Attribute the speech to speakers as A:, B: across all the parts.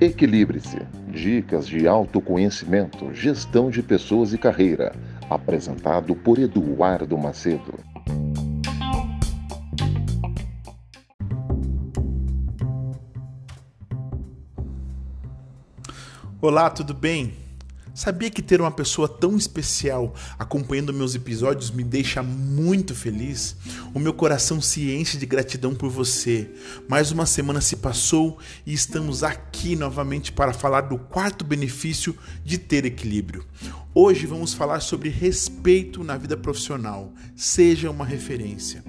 A: Equilibre-se. Dicas de autoconhecimento, gestão de pessoas e carreira. Apresentado por Eduardo Macedo.
B: Olá, tudo bem? Sabia que ter uma pessoa tão especial acompanhando meus episódios me deixa muito feliz? O meu coração se enche de gratidão por você. Mais uma semana se passou e estamos aqui novamente para falar do quarto benefício de ter equilíbrio. Hoje vamos falar sobre respeito na vida profissional. Seja uma referência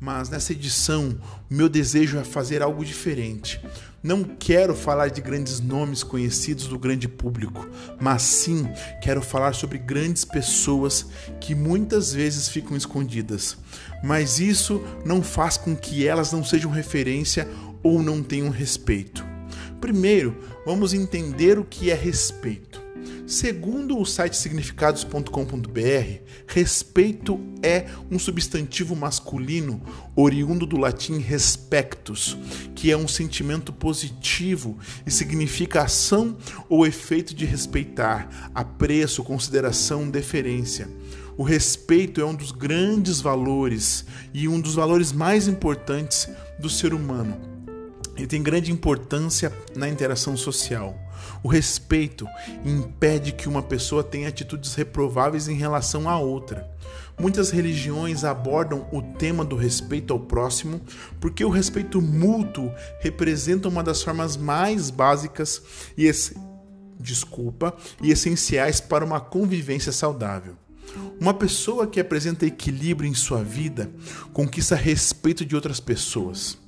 B: mas nessa edição meu desejo é fazer algo diferente. Não quero falar de grandes nomes conhecidos do grande público, mas sim quero falar sobre grandes pessoas que muitas vezes ficam escondidas. Mas isso não faz com que elas não sejam referência ou não tenham respeito. Primeiro, vamos entender o que é respeito. Segundo o site significados.com.br, respeito é um substantivo masculino oriundo do latim respectus, que é um sentimento positivo e significa ação ou efeito de respeitar, apreço, consideração, deferência. O respeito é um dos grandes valores e um dos valores mais importantes do ser humano. Ele tem grande importância na interação social. O respeito impede que uma pessoa tenha atitudes reprováveis em relação à outra. Muitas religiões abordam o tema do respeito ao próximo porque o respeito mútuo representa uma das formas mais básicas e desculpa e essenciais para uma convivência saudável. Uma pessoa que apresenta equilíbrio em sua vida conquista respeito de outras pessoas.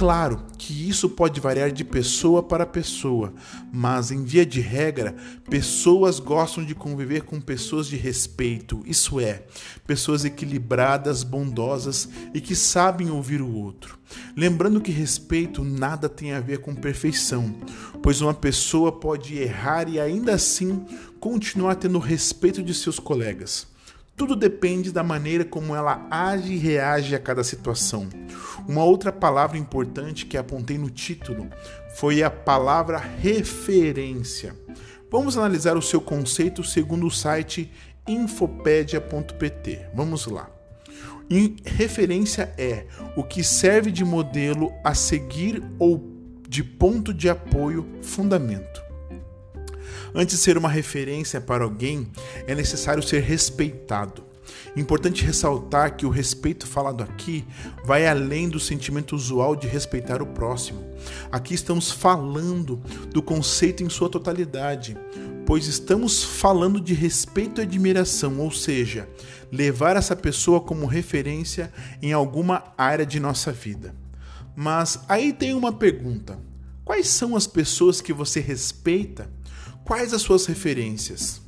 B: Claro que isso pode variar de pessoa para pessoa, mas em via de regra, pessoas gostam de conviver com pessoas de respeito, isso é, pessoas equilibradas, bondosas e que sabem ouvir o outro. Lembrando que respeito nada tem a ver com perfeição, pois uma pessoa pode errar e ainda assim continuar tendo respeito de seus colegas. Tudo depende da maneira como ela age e reage a cada situação. Uma outra palavra importante que apontei no título foi a palavra referência. Vamos analisar o seu conceito segundo o site infopedia.pt. Vamos lá. referência é o que serve de modelo a seguir ou de ponto de apoio, fundamento. Antes de ser uma referência para alguém, é necessário ser respeitado. Importante ressaltar que o respeito falado aqui vai além do sentimento usual de respeitar o próximo. Aqui estamos falando do conceito em sua totalidade, pois estamos falando de respeito e admiração, ou seja, levar essa pessoa como referência em alguma área de nossa vida. Mas aí tem uma pergunta: quais são as pessoas que você respeita? Quais as suas referências?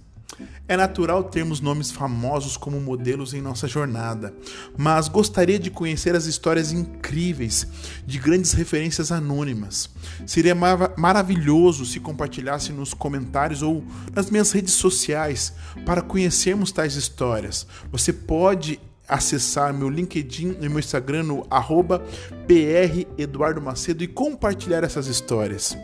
B: É natural termos nomes famosos como modelos em nossa jornada, mas gostaria de conhecer as histórias incríveis de grandes referências anônimas. Seria mar maravilhoso se compartilhasse nos comentários ou nas minhas redes sociais para conhecermos tais histórias. Você pode acessar meu LinkedIn e meu Instagram no arroba Macedo e compartilhar essas histórias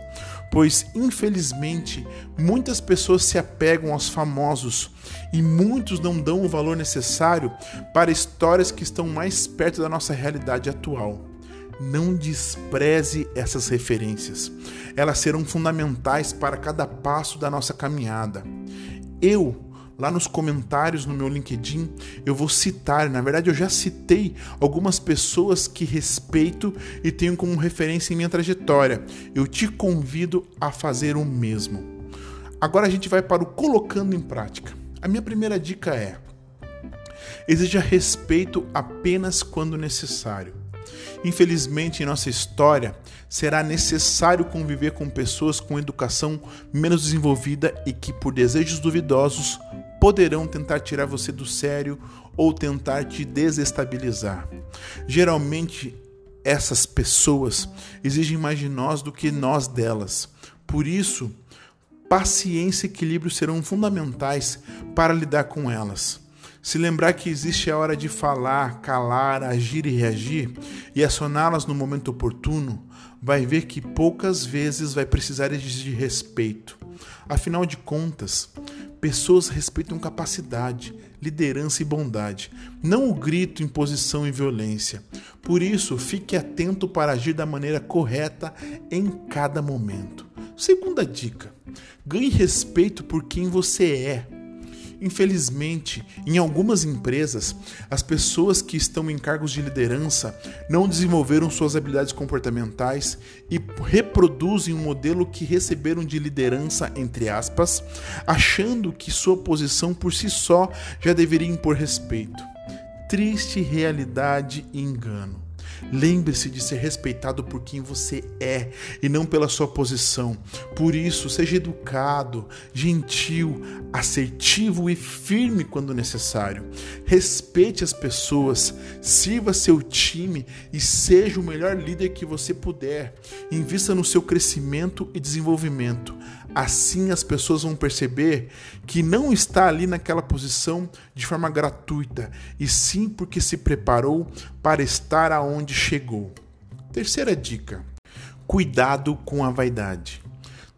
B: pois infelizmente muitas pessoas se apegam aos famosos e muitos não dão o valor necessário para histórias que estão mais perto da nossa realidade atual. Não despreze essas referências, elas serão fundamentais para cada passo da nossa caminhada. Eu lá nos comentários no meu LinkedIn, eu vou citar, na verdade eu já citei algumas pessoas que respeito e tenho como referência em minha trajetória. Eu te convido a fazer o mesmo. Agora a gente vai para o colocando em prática. A minha primeira dica é: exija respeito apenas quando necessário. Infelizmente, em nossa história, será necessário conviver com pessoas com educação menos desenvolvida e que, por desejos duvidosos, poderão tentar tirar você do sério ou tentar te desestabilizar. Geralmente, essas pessoas exigem mais de nós do que nós delas. Por isso, paciência e equilíbrio serão fundamentais para lidar com elas. Se lembrar que existe a hora de falar, calar, agir e reagir e acioná-las no momento oportuno, vai ver que poucas vezes vai precisar exigir respeito. Afinal de contas, pessoas respeitam capacidade, liderança e bondade, não o grito, imposição e violência. Por isso, fique atento para agir da maneira correta em cada momento. Segunda dica: ganhe respeito por quem você é Infelizmente, em algumas empresas, as pessoas que estão em cargos de liderança não desenvolveram suas habilidades comportamentais e reproduzem um modelo que receberam de liderança, entre aspas, achando que sua posição por si só já deveria impor respeito. Triste realidade e engano. Lembre-se de ser respeitado por quem você é e não pela sua posição. Por isso, seja educado, gentil, assertivo e firme quando necessário. Respeite as pessoas, sirva seu time e seja o melhor líder que você puder. Invista no seu crescimento e desenvolvimento. Assim as pessoas vão perceber que não está ali naquela posição de forma gratuita, e sim porque se preparou para estar aonde chegou. Terceira dica: cuidado com a vaidade.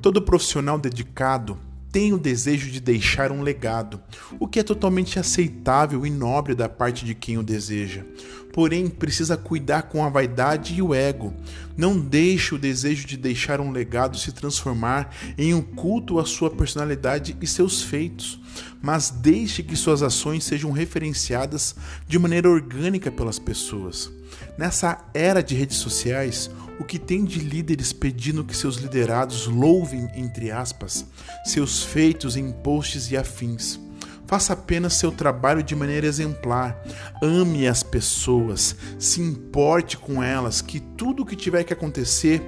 B: Todo profissional dedicado tem o desejo de deixar um legado, o que é totalmente aceitável e nobre da parte de quem o deseja. Porém, precisa cuidar com a vaidade e o ego. Não deixe o desejo de deixar um legado se transformar em um culto à sua personalidade e seus feitos, mas deixe que suas ações sejam referenciadas de maneira orgânica pelas pessoas. Nessa era de redes sociais, o que tem de líderes pedindo que seus liderados louvem, entre aspas, seus feitos em posts e afins. Faça apenas seu trabalho de maneira exemplar. Ame as pessoas, se importe com elas, que tudo o que tiver que acontecer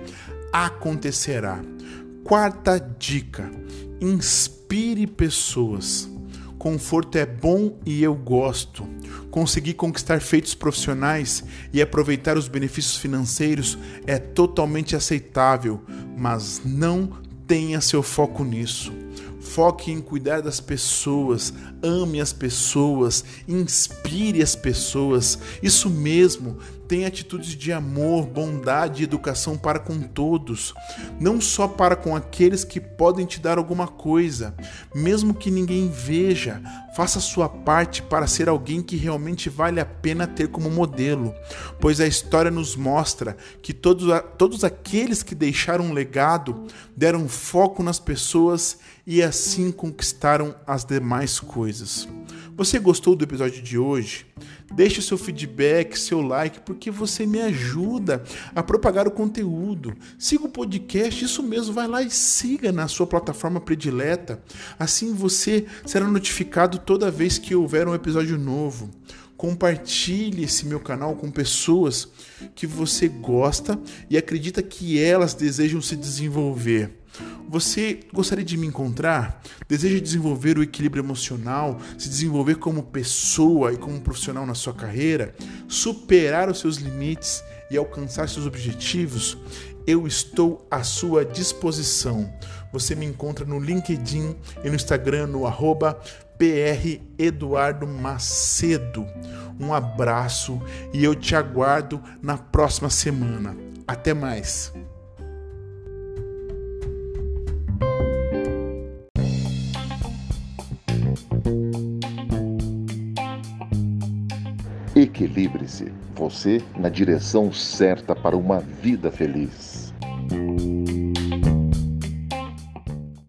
B: acontecerá. Quarta dica: inspire pessoas. Conforto é bom e eu gosto. Conseguir conquistar feitos profissionais e aproveitar os benefícios financeiros é totalmente aceitável, mas não tenha seu foco nisso. Foque em cuidar das pessoas, ame as pessoas, inspire as pessoas. Isso mesmo, tenha atitudes de amor, bondade e educação para com todos, não só para com aqueles que podem te dar alguma coisa. Mesmo que ninguém veja, faça sua parte para ser alguém que realmente vale a pena ter como modelo, pois a história nos mostra que todos, todos aqueles que deixaram um legado deram foco nas pessoas e assim conquistaram as demais coisas. Você gostou do episódio de hoje? Deixe seu feedback, seu like, porque você me ajuda a propagar o conteúdo. Siga o podcast, isso mesmo, vai lá e siga na sua plataforma predileta. Assim você será notificado toda vez que houver um episódio novo. Compartilhe esse meu canal com pessoas que você gosta e acredita que elas desejam se desenvolver. Você gostaria de me encontrar? Deseja desenvolver o equilíbrio emocional, se desenvolver como pessoa e como profissional na sua carreira, superar os seus limites e alcançar seus objetivos? Eu estou à sua disposição. Você me encontra no LinkedIn e no Instagram no arroba Macedo. Um abraço e eu te aguardo na próxima semana. Até mais!
A: Equilibre-se, você na direção certa para uma vida feliz.